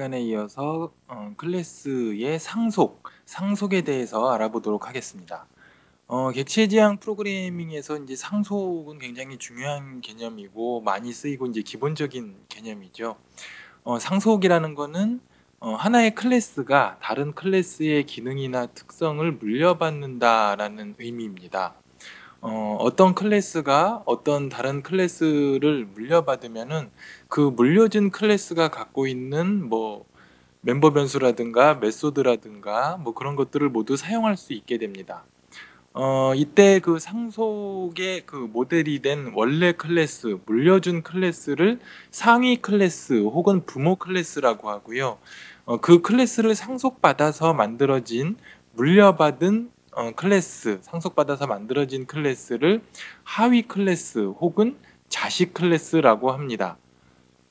시간에 이어서 어, 클래스의 상속, 상속에 대해서 알아보도록 하겠습니다. 어, 객체 지향 프로그래밍에서 이제 상속은 굉장히 중요한 개념이고 많이 쓰이고 이제 기본적인 개념이죠. 어, 상속이라는 거는 어, 하나의 클래스가 다른 클래스의 기능이나 특성을 물려받는다라는 의미입니다. 어, 어떤 클래스가 어떤 다른 클래스를 물려받으면은 그 물려준 클래스가 갖고 있는 뭐 멤버 변수라든가 method라든가 뭐 그런 것들을 모두 사용할 수 있게 됩니다. 어, 이때 그 상속의 그 모델이 된 원래 클래스, 물려준 클래스를 상위 클래스 혹은 부모 클래스라고 하고요. 어, 그 클래스를 상속받아서 만들어진 물려받은 어, 클래스, 상속받아서 만들어진 클래스를 하위 클래스 혹은 자식 클래스라고 합니다.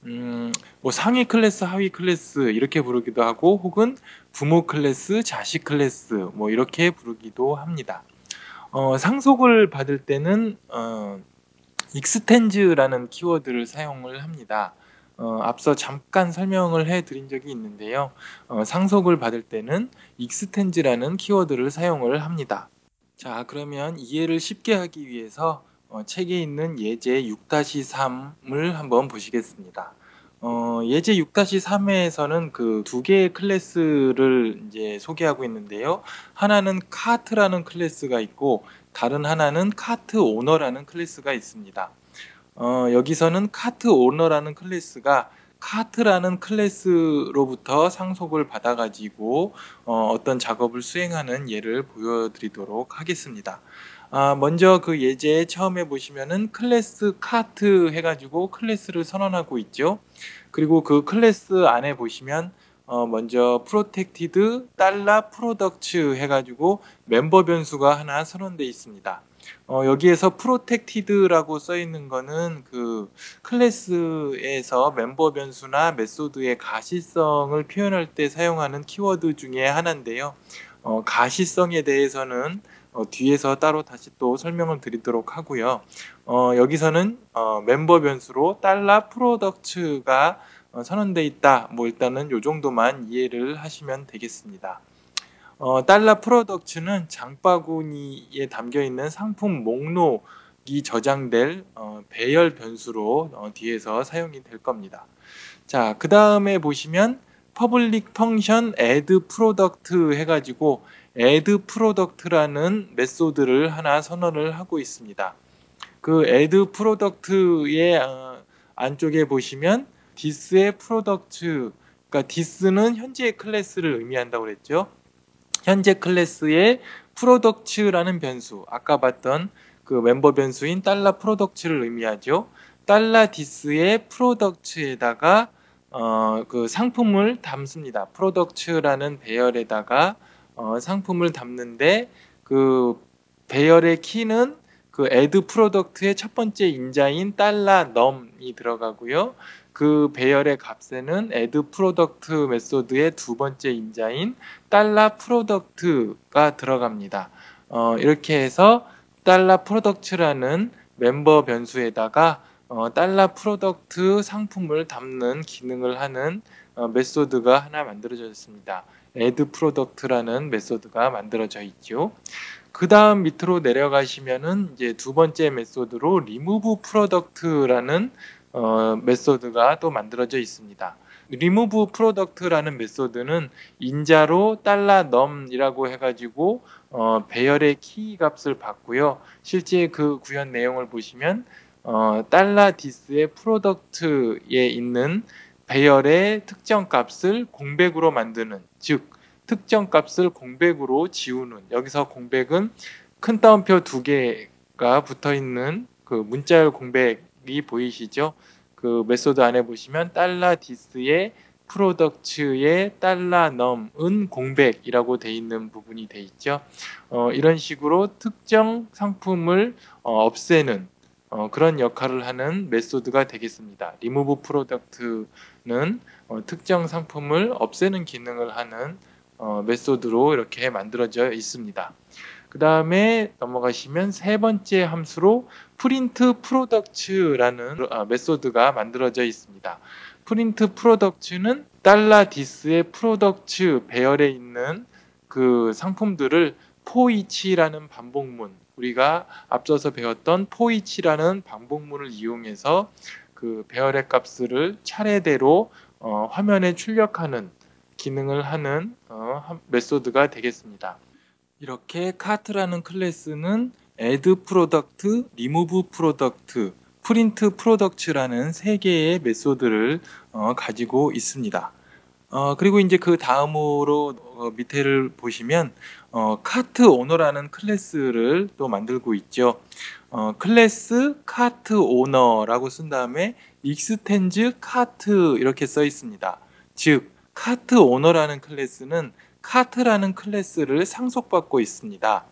음, 뭐 상위 클래스, 하위 클래스 이렇게 부르기도 하고 혹은 부모 클래스, 자식 클래스 뭐 이렇게 부르기도 합니다. 어, 상속을 받을 때는 어, extends라는 키워드를 사용을 합니다. 어, 앞서 잠깐 설명을 해드린 적이 있는데요. 어, 상속을 받을 때는 extends라는 키워드를 사용을 합니다. 자, 그러면 이해를 쉽게 하기 위해서 어, 책에 있는 예제 6-3을 한번 보시겠습니다. 어, 예제 6-3에서는 그 두 개의 클래스를 이제 소개하고 있는데요. 하나는 cart라는 클래스가 있고 다른 하나는 cart owner라는 클래스가 있습니다. 어, 여기서는 cart owner라는 클래스가 cart라는 클래스로부터 상속을 받아가지고 어, 떤 작업을 수행하는 예를 보여드리도록 하겠습니다. 아, 먼저 그 예제 처음에 보시면은 class cart 해가지고 클래스를 선언하고 있죠. 그리고 그 클래스 안에 보시면 어, 먼저 protected 달러 products 해가지고 멤버 변수가 하나 선언되어 있습니다. 어, 여기에서 protected라고 써 있는 거는 그 클래스에서 멤버 변수나 method의 가시성을 표현할 때 사용하는 키워드 중에 하나인데요. 어, 가시성에 대해서는 어, 뒤에서 따로 다시 또 설명을 드리도록 하고요. 어, 여기서는 어, 멤버 변수로 달러 프로덕츠가 어, 선언돼 있다. 뭐 일단은 요 정도만 이해를 하시면 되겠습니다. 어, 달러 프로덕츠는 장바구니에 담겨 있는 상품 목록이 저장될 어, 배열 변수로 어, 뒤에서 사용이 될 겁니다. 자, 그 다음에 보시면 public function add product 해가지고 add product라는 method를 하나 선언을 하고 있습니다. 그 add product의 어, 안쪽에 보시면 this의 product, 그러니까 this는 현재의 클래스를 의미한다고 그랬죠. 현재 클래스의 product라는 변수, 아까 봤던 그 멤버 변수인 달러 product를 의미하죠. 달러 this의 product에다가 어, 그 상품을 담습니다. product라는 배열에다가 어, 상품을 담는데 그 배열의 키는 그 add product의 첫 번째 인자인 달러 num이 들어가고요. 그 배열의 값에는 add product 메소드의 두 번째 인자인 달러 product가 들어갑니다. 어, 이렇게 해서 달러 product라는 멤버 변수에다가 어, 달러 product 상품을 담는 기능을 하는 어, 메소드가 하나 만들어졌습니다. add product라는 메소드가 만들어져 있죠. 그 다음 밑으로 내려가시면은 이제 두 번째 메소드로 remove product라는 어, 메소드가 또 만들어져 있습니다. remove product라는 메소드는 인자로 달러 num이라고 해가지고 어, 배열의 키 값을 받고요. 실제 그 구현 내용을 보시면 어, 달러 this의 product에 있는 배열의 특정 값을 공백으로 만드는 즉 특정 값을 공백으로 지우는 여기서 공백은 큰 따옴표 두 개가 붙어 있는 그 문자열 공백 이 보이시죠? 그 메소드 안에 보시면 달러 this의 products의 달러 num은 공백이라고 돼 있는 부분이 돼 있죠. 어, 이런 식으로 특정 상품을 어, 없애는 어, 그런 역할을 하는 메소드가 되겠습니다. remove product는 어, 특정 상품을 없애는 기능을 하는 어, 메소드로 이렇게 만들어져 있습니다. 그 다음에 넘어가시면 세 번째 함수로 print products라는 아, 메소드가 만들어져 있습니다. print products는 달러 this의 products 배열에 있는 그 상품들을 foreach라는 반복문 우리가 앞서서 배웠던 foreach라는 반복문을 이용해서 그 배열의 값을 차례대로 어, 화면에 출력하는 기능을 하는 어, 메소드가 되겠습니다. 이렇게 카트라는 클래스는 add product, remove product, print product라는 세 개의 메소드를 어, 가지고 있습니다. 어, 그리고 이제 그 다음으로 어, 밑에를 보시면 어, 카트 오너라는 클래스를 또 만들고 있죠. 어, 클래스 카트 오너라고 쓴 다음에 extends 카트 이렇게 써 있습니다. 즉 카트 오너라는 클래스는 카트라는 클래스를 상속받고 있습니다.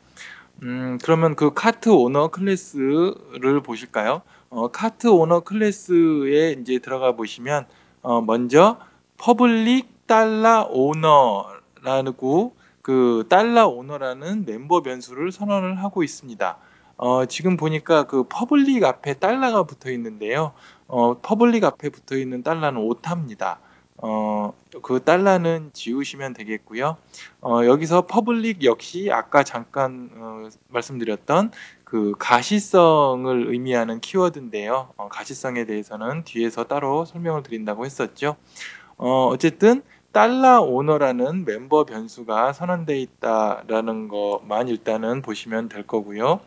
음, 그러면 그 카트 오너 클래스를 보실까요? 어, 카트 오너 클래스에 이제 들어가 보시면 어, 먼저 public 달러 오너라고 그 달러 오너라는 멤버 변수를 선언을 하고 있습니다. 어, 지금 보니까 그 public 앞에 달러가 붙어 있는데요. 어, public 앞에 붙어 있는 달러는 오타입니다. 어, 그 달러는 지우시면 되겠고요. 어, 여기서 public 역시 아까 잠깐 어, 말씀드렸던 그 가시성을 의미하는 키워드인데요. 어, 가시성에 대해서는 뒤에서 따로 설명을 드린다고 했었죠. 어, 어쨌든 달러 오너라는 멤버 변수가 선언되어 있다라는 것만 일단은 보시면 될 거고요.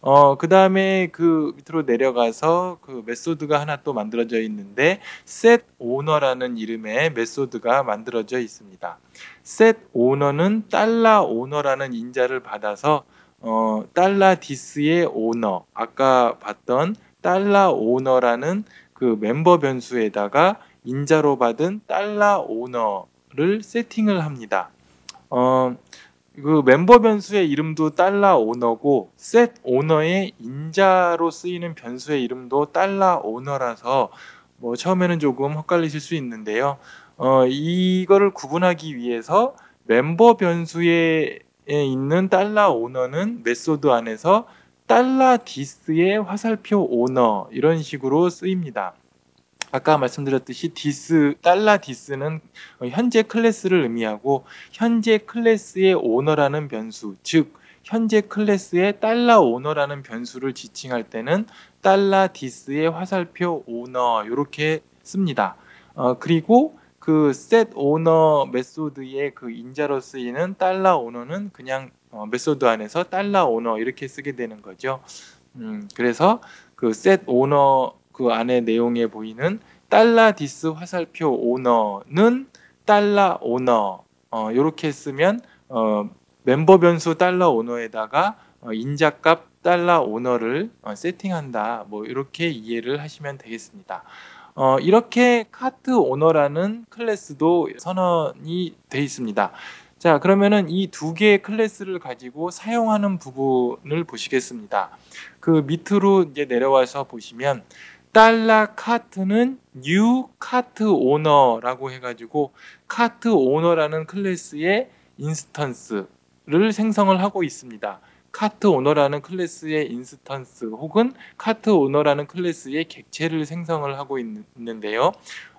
어, 그 다음에 그 밑으로 내려가서 그 메소드가 하나 또 만들어져 있는데 set owner라는 이름의 메소드가 만들어져 있습니다. set owner는 달러 오너라는 인자를 받아서 어, 달러 디스의 오너 아까 봤던 달러 오너라는 그 멤버 변수에다가 인자로 받은 달러 오너 를 세팅을 합니다. 어, 그 멤버 변수의 이름도 달러 오너고 셋 오너의 인자로 쓰이는 변수의 이름도 달러 오너라서 뭐 처음에는 조금 헷갈리실 수 있는데요. 어, 이거를 구분하기 위해서 멤버 변수에 있는 달러 오너는 메소드 안에서 달러 this의 화살표 오너 이런 식으로 쓰입니다. 아까 말씀드렸듯이 this 달러 this는 현재 클래스를 의미하고 현재 클래스의 오너라는 변수, 즉 현재 클래스의 달러 오너라는 변수를 지칭할 때는 달러 this의 화살표 오너 이렇게 씁니다. 어, 그리고 그 set owner 메소드의 그 인자로 쓰이는 달러 오너는 그냥 어, 메소드 안에서 달러 오너 이렇게 쓰게 되는 거죠. 음, 그래서 그 set owner 그 안에 내용에 보이는 달러 this 화살표 오너는 달러 오너 어, 이렇게 쓰면 어, 멤버 변수 달러 오너에다가 어, 인자값 달러 오너를 어, 세팅한다. 뭐 이렇게 이해를 하시면 되겠습니다. 어, 이렇게 카트 오너라는 클래스도 선언이 되어 있습니다. 자, 그러면은 이 두 개의 클래스를 가지고 사용하는 부분을 보시겠습니다. 그 밑으로 이제 내려와서 보시면 달러 카트는 new 카트 오너라고 해가지고 카트 오너라는 클래스의 인스턴스를 생성을 하고 있습니다. 카트 오너라는 클래스의 인스턴스 혹은 카트 오너라는 클래스의 객체를 생성을 하고 있는데요.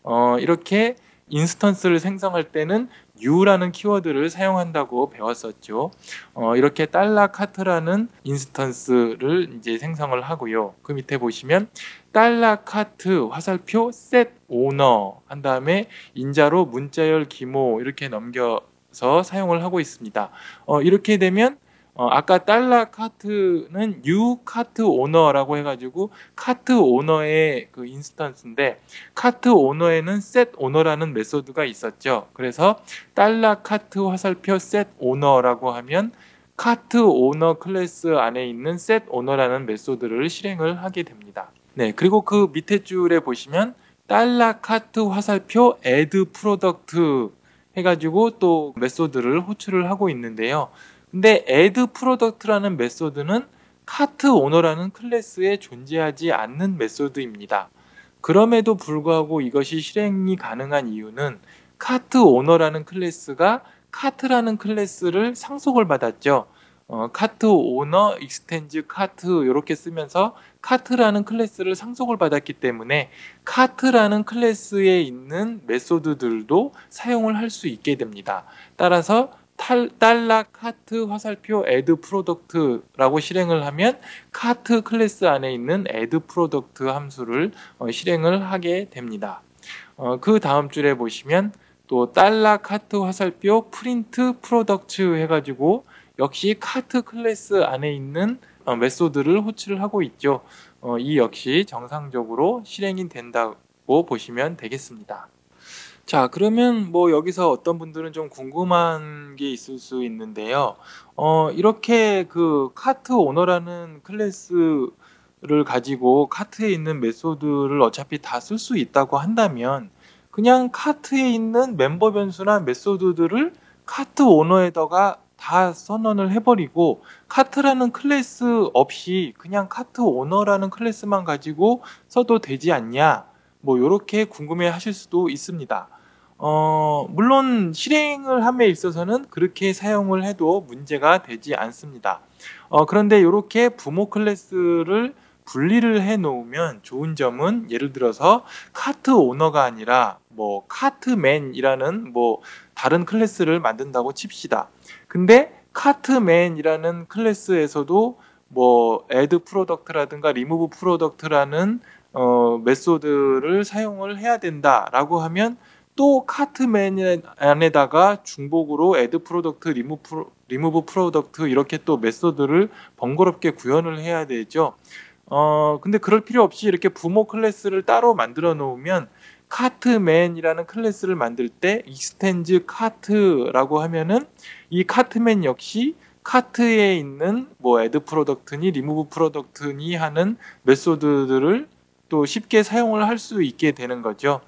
어, 이렇게 인스턴스를 생성할 때는 new라는 키워드를 사용한다고 배웠었죠. 어, 이렇게 달러 카트라는 인스턴스를 이제 생성을 하고요. 그 밑에 보시면 달러 카트 화살표 set owner 한 다음에 인자로 문자열 김호 이렇게 넘겨서 사용을 하고 있습니다. 어, 이렇게 되면 어, 아까 달러 카트는 new 카트 오너라고 해가지고 카트 오너의 그 인스턴스인데 카트 오너에는 set 오너라는 메소드가 있었죠. 그래서 달러 카트 화살표 set 오너라고 하면 카트 오너 클래스 안에 있는 set 오너라는 메소드를 실행을 하게 됩니다. 네, 그리고 그 밑에 줄에 보시면 달러 카트 화살표 add product 해가지고 또 메소드를 호출을 하고 있는데요. 근데 add product라는 메소드는 카트 오너라는 클래스에 존재하지 않는 메소드입니다. 그럼에도 불구하고 이것이 실행이 가능한 이유는 카트 오너라는 클래스가 카트라는 클래스를 상속을 받았죠. 어, 카트 오너 extends 카트 이렇게 쓰면서 카트라는 클래스를 상속을 받았기 때문에 카트라는 클래스에 있는 메소드들도 사용을 할 수 있게 됩니다. 따라서 탈, 달러 카트 화살표 add product라고 실행을 하면 카트 클래스 안에 있는 add product 함수를 어, 실행을 하게 됩니다. 어, 그 다음 줄에 보시면 또 달러 카트 화살표 print product 해가지고 역시 카트 클래스 안에 있는 어, 메소드를 호출을 하고 있죠. 어, 이 역시 정상적으로 실행이 된다고 보시면 되겠습니다. 자, 그러면 뭐 여기서 어떤 분들은 좀 궁금한 게 있을 수 있는데요. 어, 이렇게 그 카트 오너라는 클래스를 가지고 카트에 있는 메소드를 어차피 다 쓸 수 있다고 한다면 그냥 카트에 있는 멤버 변수나 메소드들을 카트 오너에다가 다 선언을 해버리고 카트라는 클래스 없이 그냥 카트 오너라는 클래스만 가지고 써도 되지 않냐 뭐 이렇게 궁금해 하실 수도 있습니다. 어, 물론 실행을 함에 있어서는 그렇게 사용을 해도 문제가 되지 않습니다. 어, 그런데 이렇게 부모 클래스를 분리를 해 놓으면 좋은 점은 예를 들어서 카트 오너가 아니라 뭐 카트맨이라는 뭐 다른 클래스를 만든다고 칩시다. 근데 카트맨이라는 클래스에서도 뭐 add product라든가 remove product라는 어, 메소드를 사용을 해야 된다라고 하면 또 카트맨 안에다가 중복으로 add product, remove, remove product 이렇게 또 메소드를 번거롭게 구현을 해야 되죠. 어, 근데 그럴 필요 없이 이렇게 부모 클래스를 따로 만들어 놓으면 카트맨이라는 클래스를 만들 때 extends 카트라고 하면은 이 카트맨 역시 카트에 있는 뭐 add 프로덕트니 리무브 프로덕트니 하는 메소드들을 또 쉽게 사용을 할 수 있게 되는 거죠.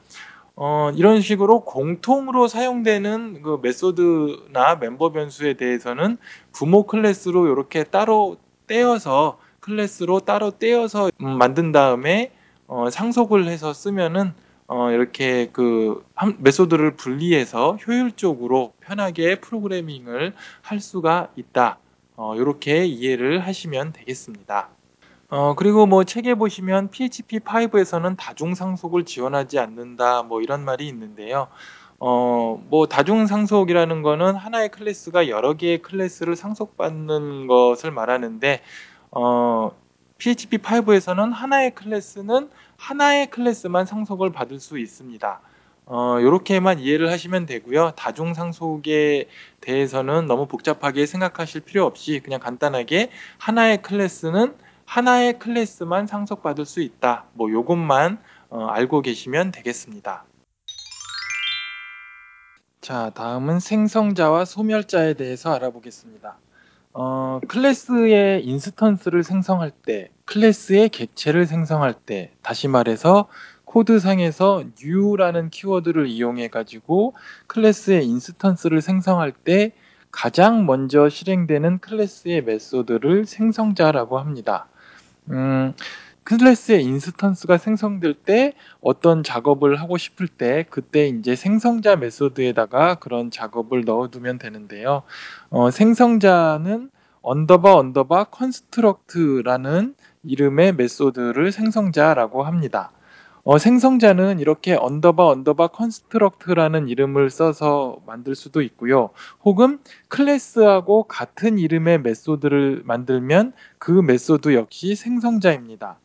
어, 이런 식으로 공통으로 사용되는 그 메소드나 멤버 변수에 대해서는 부모 클래스로 이렇게 따로 떼어서 클래스로 따로 떼어서 음, 만든 다음에 어, 상속을 해서 쓰면은 어, 이렇게 그 메소드를 분리해서 효율적으로 편하게 프로그래밍을 할 수가 있다. 어, 이렇게 이해를 하시면 되겠습니다. 어, 그리고 뭐 책에 보시면 PHP 5에서는 다중 상속을 지원하지 않는다, 뭐 이런 말이 있는데요. 어, 뭐 다중 상속이라는 거는 하나의 클래스가 여러 개의 클래스를 상속받는 것을 말하는데, 어, PHP 5에서는 하나의 클래스는 하나의 클래스만 상속을 받을 수 있습니다. 어, 이렇게만 이해를 하시면 되고요. 다중 상속에 대해서는 너무 복잡하게 생각하실 필요 없이 그냥 간단하게 하나의 클래스는 하나의 클래스만 상속받을 수 있다. 뭐 요것만 어, 알고 계시면 되겠습니다. 자, 다음은 생성자와 소멸자에 대해서 알아보겠습니다. 어, 클래스의 인스턴스를 생성할 때, 클래스의 객체를 생성할 때, 다시 말해서 코드상에서 new라는 키워드를 이용해 가지고 클래스의 인스턴스를 생성할 때 가장 먼저 실행되는 클래스의 메소드를 생성자라고 합니다. 음, 클래스의 인스턴스가 생성될 때 어떤 작업을 하고 싶을 때 그때 이제 생성자 메소드에다가 그런 작업을 넣어두면 되는데요. 어, 생성자는 언더바 언더바 construct라는 이름의 메소드를 생성자라고 합니다. 어, 생성자는 이렇게 언더바 언더바 construct라는 이름을 써서 만들 수도 있고요. 혹은 클래스하고 같은 이름의 메소드를 만들면 그 메소드 역시 생성자입니다.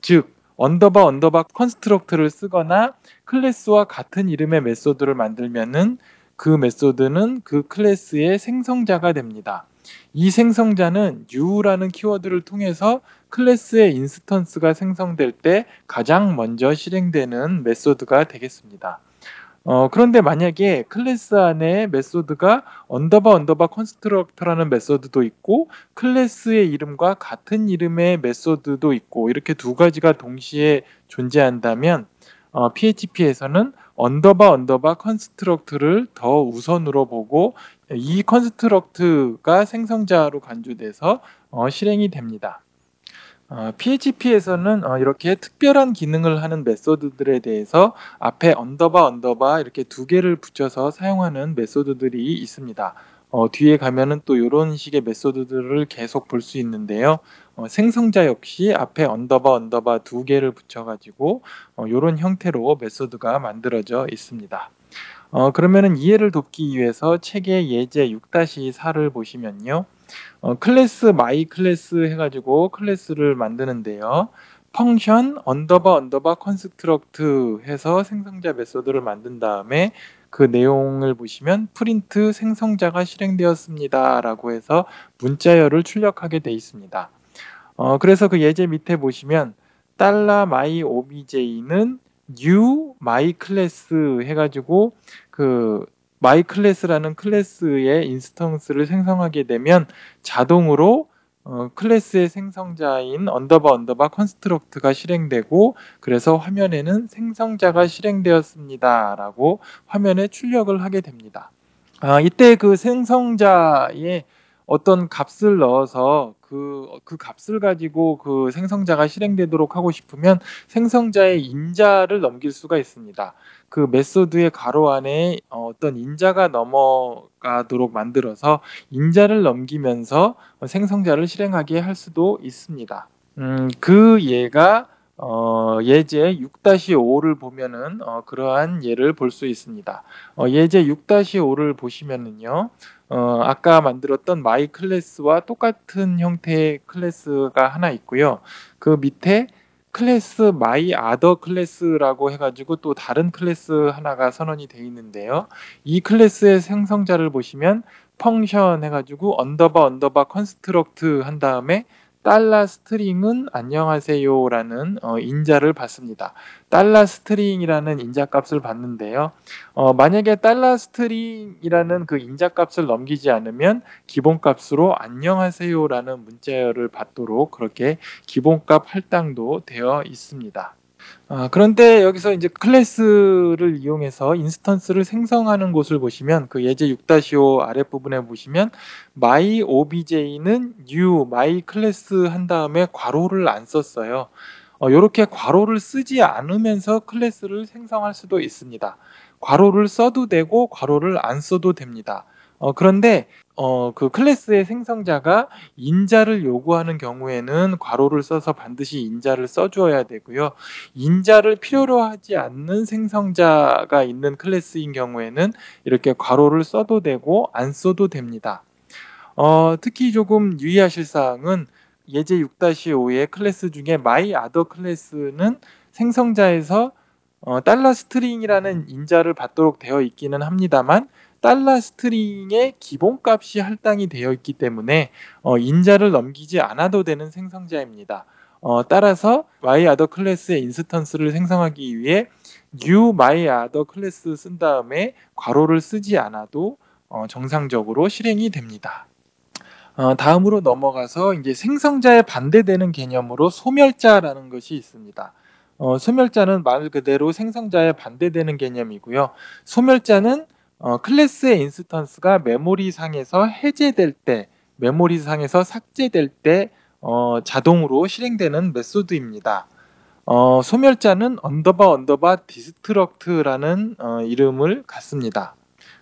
즉 언더바 언더바 construct를 쓰거나 클래스와 같은 이름의 메소드를 만들면은 그 메소드는 그 클래스의 생성자가 됩니다. 이 생성자는 new라는 키워드를 통해서 클래스의 인스턴스가 생성될 때 가장 먼저 실행되는 메소드가 되겠습니다. 어, 그런데 만약에 클래스 안에 메소드가 언더바 언더바 constructor라는 메소드도 있고 클래스의 이름과 같은 이름의 메소드도 있고 이렇게 두 가지가 동시에 존재한다면 어, PHP에서는 언더바 언더바 construct를 더 우선으로 보고 이 construct가 생성자로 간주돼서 어, 실행이 됩니다. 어, PHP에서는 어, 이렇게 특별한 기능을 하는 메소드들에 대해서 앞에 언더바 언더바 이렇게 두 개를 붙여서 사용하는 메소드들이 있습니다. 어, 뒤에 가면은 또 이런 식의 메소드들을 계속 볼 수 있는데요. 어, 생성자 역시 앞에 언더바 언더바 두 개를 붙여가지고 어, 이런 형태로 메소드가 만들어져 있습니다. 어, 그러면은 이해를 돕기 위해서 책의 예제 6-4를 보시면요. 어, class my class 해가지고 클래스를 만드는데요. function 언더바 언더바 construct 해서 생성자 메소드를 만든 다음에 그 내용을 보시면 프린트 생성자가 실행되었습니다 라고 해서 문자열을 출력하게 되어 있습니다. 어, 그래서 그 예제 밑에 보시면 달러 my obj는 new my class 해가지고 그 my class라는 클래스의 인스턴스를 생성하게 되면 자동으로 어, 클래스의 생성자인 언더바 언더바 construct가 실행되고 그래서 화면에는 생성자가 실행되었습니다 라고 화면에 출력을 하게 됩니다. 아, 이때 그 생성자의 어떤 값을 넣어서 그, 그 값을 가지고 그 생성자가 실행되도록 하고 싶으면 생성자의 인자를 넘길 수가 있습니다. 그 메소드의 괄호 안에 어떤 인자가 넘어가도록 만들어서 인자를 넘기면서 생성자를 실행하게 할 수도 있습니다. 음, 그 예가 어, 예제 6-5를 보면은 어, 그러한 예를 볼 수 있습니다. 어, 예제 6-5를 보시면은요. 어, 아까 만들었던 my class와 똑같은 형태의 클래스가 하나 있고요. 그 밑에 class my other class라고 해가지고 또 다른 클래스 하나가 선언이 되어 있는데요. 이 클래스의 생성자를 보시면 function 해가지고 언더바 언더바 construct 한 다음에 달러 string은 안녕하세요라는 어, 인자를 받습니다. 달러 string이라는 인자값을 받는데요. 어, 만약에 달러 string이라는 그 인자값을 넘기지 않으면 기본값으로 안녕하세요라는 문자열을 받도록 그렇게 기본값 할당도 되어 있습니다. 아, 그런데 여기서 이제 클래스를 이용해서 인스턴스를 생성하는 곳을 보시면 그 예제 6-5 아랫부분에 보시면 my obj는 new my class 한 다음에 괄호를 안 썼어요. 어, 이렇게 괄호를 쓰지 않으면서 클래스를 생성할 수도 있습니다. 괄호를 써도 되고 괄호를 안 써도 됩니다. 어, 그런데 어, 그 클래스의 생성자가 인자를 요구하는 경우에는 괄호를 써서 반드시 인자를 써주어야 되고요. 인자를 필요로 하지 않는 생성자가 있는 클래스인 경우에는 이렇게 괄호를 써도 되고 안 써도 됩니다. 어, 특히 조금 유의하실 사항은 예제 6-5의 클래스 중에 my other class는 생성자에서 어, 달러 string이라는 인자를 받도록 되어 있기는 합니다만 달러 string의 기본값이 할당이 되어 있기 때문에 어, 인자를 넘기지 않아도 되는 생성자입니다. 어, 따라서 my other class의 인스턴스를 생성하기 위해 new my other class 쓴 다음에 괄호를 쓰지 않아도 어, 정상적으로 실행이 됩니다. 어, 다음으로 넘어가서 이제 생성자에 반대되는 개념으로 소멸자라는 것이 있습니다. 어, 소멸자는 말 그대로 생성자에 반대되는 개념이고요. 소멸자는 어, 클래스의 인스턴스가 메모리 상에서 해제될 때, 메모리 상에서 삭제될 때 어, 자동으로 실행되는 메소드입니다. 어, 소멸자는 언더바 언더바 destruct라는 어, 이름을 갖습니다.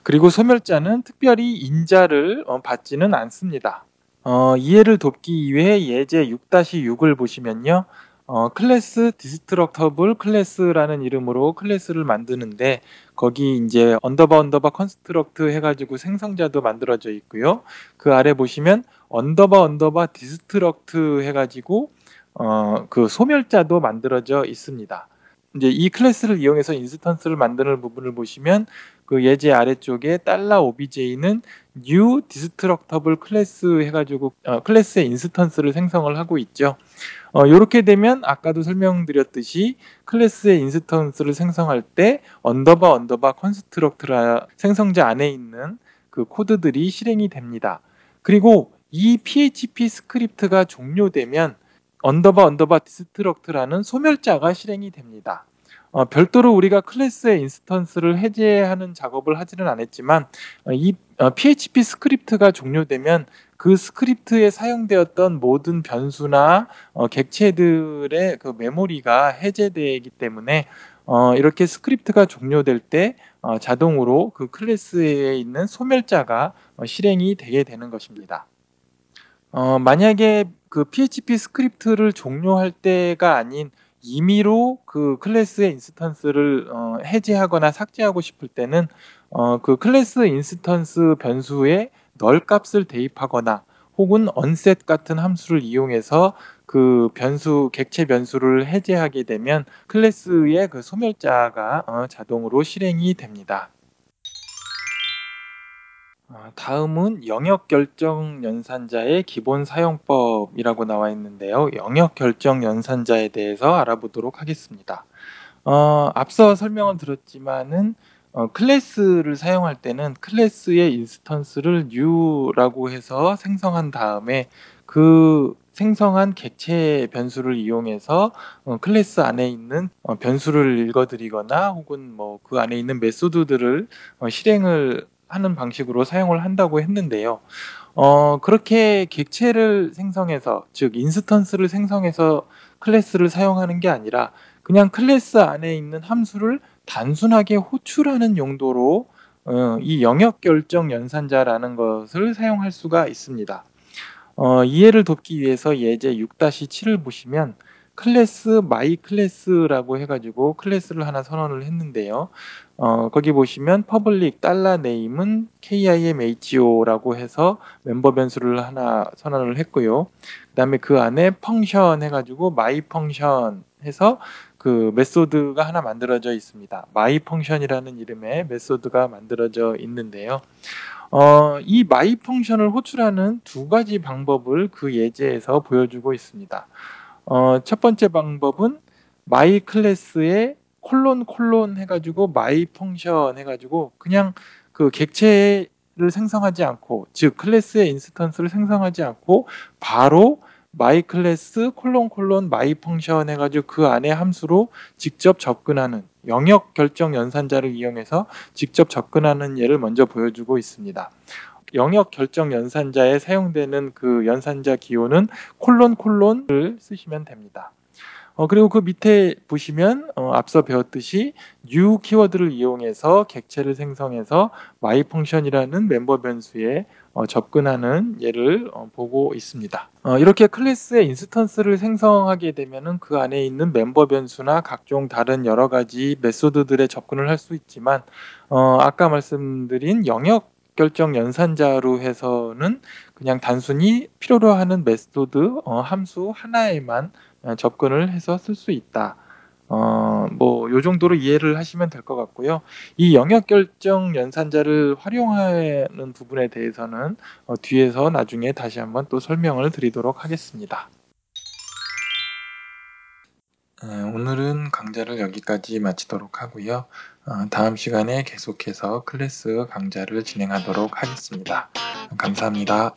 그리고 소멸자는 특별히 인자를 어, 받지는 않습니다. 어, 이해를 돕기 위해 예제 6-6을 보시면요. 어, class destructible class라는 이름으로 클래스를 만드는데 거기 이제 언더바 언더바 construct 해가지고 생성자도 만들어져 있고요. 그 아래 보시면 언더바 언더바 destruct 해가지고 어, 그 소멸자도 만들어져 있습니다. 이제 이 클래스를 이용해서 인스턴스를 만드는 부분을 보시면 그 예제 아래쪽에 달러 OBJ는 new destructible class 해가지고 어, 클래스의 인스턴스를 생성을 하고 있죠. 어, 이렇게 되면 아까도 설명드렸듯이 클래스의 인스턴스를 생성할 때 언더바 언더바 construct라 생성자 안에 있는 그 코드들이 실행이 됩니다. 그리고 이 PHP 스크립트가 종료되면 언더바 언더바 destruct라는 소멸자가 실행이 됩니다. 어, 별도로 우리가 클래스의 인스턴스를 해제하는 작업을 하지는 않았지만 어, 이 어, PHP 스크립트가 종료되면 그 스크립트에 사용되었던 모든 변수나 어, 객체들의 그 메모리가 해제되기 때문에 어, 이렇게 스크립트가 종료될 때 어, 자동으로 그 클래스에 있는 소멸자가 어, 실행이 되게 되는 것입니다. 어, 만약에 그 PHP 스크립트를 종료할 때가 아닌 임의로 그 클래스의 인스턴스를 어, 해제하거나 삭제하고 싶을 때는 어, 그 클래스 인스턴스 변수에 널 값을 대입하거나 혹은 onset 같은 함수를 이용해서 그 변수 객체 변수를 해제하게 되면 클래스의 그 소멸자가 어, 자동으로 실행이 됩니다. 아, 다음은 영역 결정 연산자의 기본 사용법이라고 나와 있는데요. 영역 결정 연산자에 대해서 알아보도록 하겠습니다. 어, 앞서 설명을 들었지만은 어, 클래스를 사용할 때는 클래스의 인스턴스를 new라고 해서 생성한 다음에 그 생성한 객체 변수를 이용해서 어, 클래스 안에 있는 어, 변수를 읽어드리거나 혹은 뭐 그 안에 있는 메소드들을 어, 실행을 하는 방식으로 사용을 한다고 했는데요. 어, 그렇게 객체를 생성해서, 즉, 인스턴스를 생성해서 클래스를 사용하는 게 아니라 그냥 클래스 안에 있는 함수를 단순하게 호출하는 용도로 어, 이 영역 결정 연산자라는 것을 사용할 수가 있습니다. 어, 이해를 돕기 위해서 예제 6-7을 보시면 클래스 my class라고 해가지고 클래스를 하나 선언을 했는데요. 어, 거기 보시면 public 달러 name은 KIMHO라고 해서 멤버 변수를 하나 선언을 했고요. 그 다음에 그 안에 function 해가지고 my function 해서 그 method가 하나 만들어져 있습니다. my function이라는 이름의 method가 만들어져 있는데요. 어, 이 my function을 호출하는 두 가지 방법을 그 예제에서 보여주고 있습니다. 어, 첫 번째 방법은 my class에 콜론 콜론 해가지고 my function 해가지고 그냥 그 객체를 생성하지 않고 즉 클래스의 instance를 생성하지 않고 바로 my class 콜론 콜론 my function 해가지고 그 안에 함수로 직접 접근하는 영역 결정 연산자를 이용해서 직접 접근하는 예를 먼저 보여주고 있습니다. 영역 결정 연산자에 사용되는 그 연산자 기호는 콜론 콜론을 쓰시면 됩니다. 어, 그리고 그 밑에 보시면 어, 앞서 배웠듯이 new 키워드를 이용해서 객체를 생성해서 my 펑션이라는 멤버 변수에 어, 접근하는 예를 어, 보고 있습니다. 어, 이렇게 클래스의 instance를 생성하게 되면은 그 안에 있는 멤버 변수나 각종 다른 여러 가지 method들에 접근을 할 수 있지만 어, 아까 말씀드린 영역 결정 연산자로 해서는 그냥 단순히 필요로 하는 method 어, 함수 하나에만 어, 접근을 해서 쓸 수 있다. 어, 뭐, 요 정도로 이해를 하시면 될 것 같고요. 이 영역 결정 연산자를 활용하는 부분에 대해서는 어, 뒤에서 나중에 다시 한번 또 설명을 드리도록 하겠습니다. 네, 오늘은 강좌를 여기까지 마치도록 하고요. 어, 다음 시간에 계속해서 클래스 강좌를 진행하도록 하겠습니다. 감사합니다.